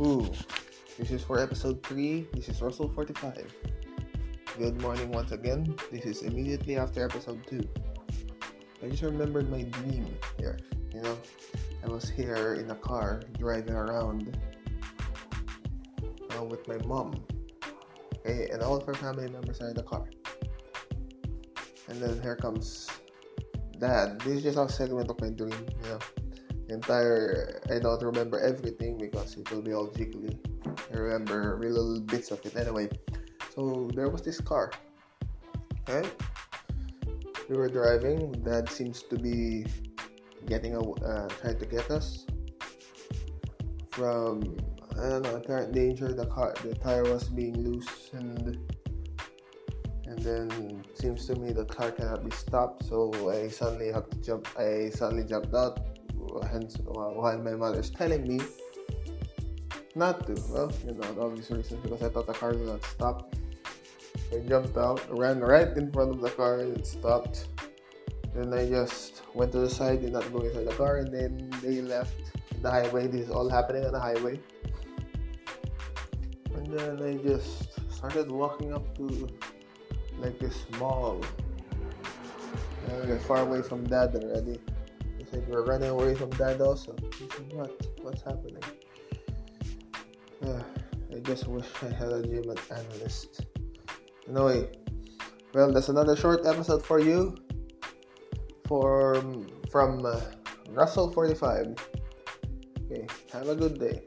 Ooh, this is for episode 3. This is Russell 45. Good morning once again. This is immediately after episode 2. I just remembered my dream here. You know, I was here in a car driving around uh, with my mom. Okay, and all of her family members are in the car. And then here comes dad. This is just a segment of my dream, you know entire I don't remember everything because it will be all jiggly. I remember little bits of it anyway. So there was this car. Okay? We were driving. Dad seems to be getting a uh, trying to get us from I don't know apparent danger. The car the tire was being loosened, and and then seems to me the car cannot be stopped. So I suddenly have to jump. I suddenly jumped out hence while my mother is telling me not to. Well, you know, the obvious reason because I thought the car did not stop. I jumped out, ran right in front of the car, and it stopped. Then I just went to the side, did not go inside the car, and then they left the highway. This is all happening on the highway. And then I just started walking up to like this mall. Far away from dad already we're running away from dad also. What? What's happening? Uh, I just wish I had a gym analyst. Anyway, well, that's another short episode for you. For from uh, Russell 45. Okay, have a good day.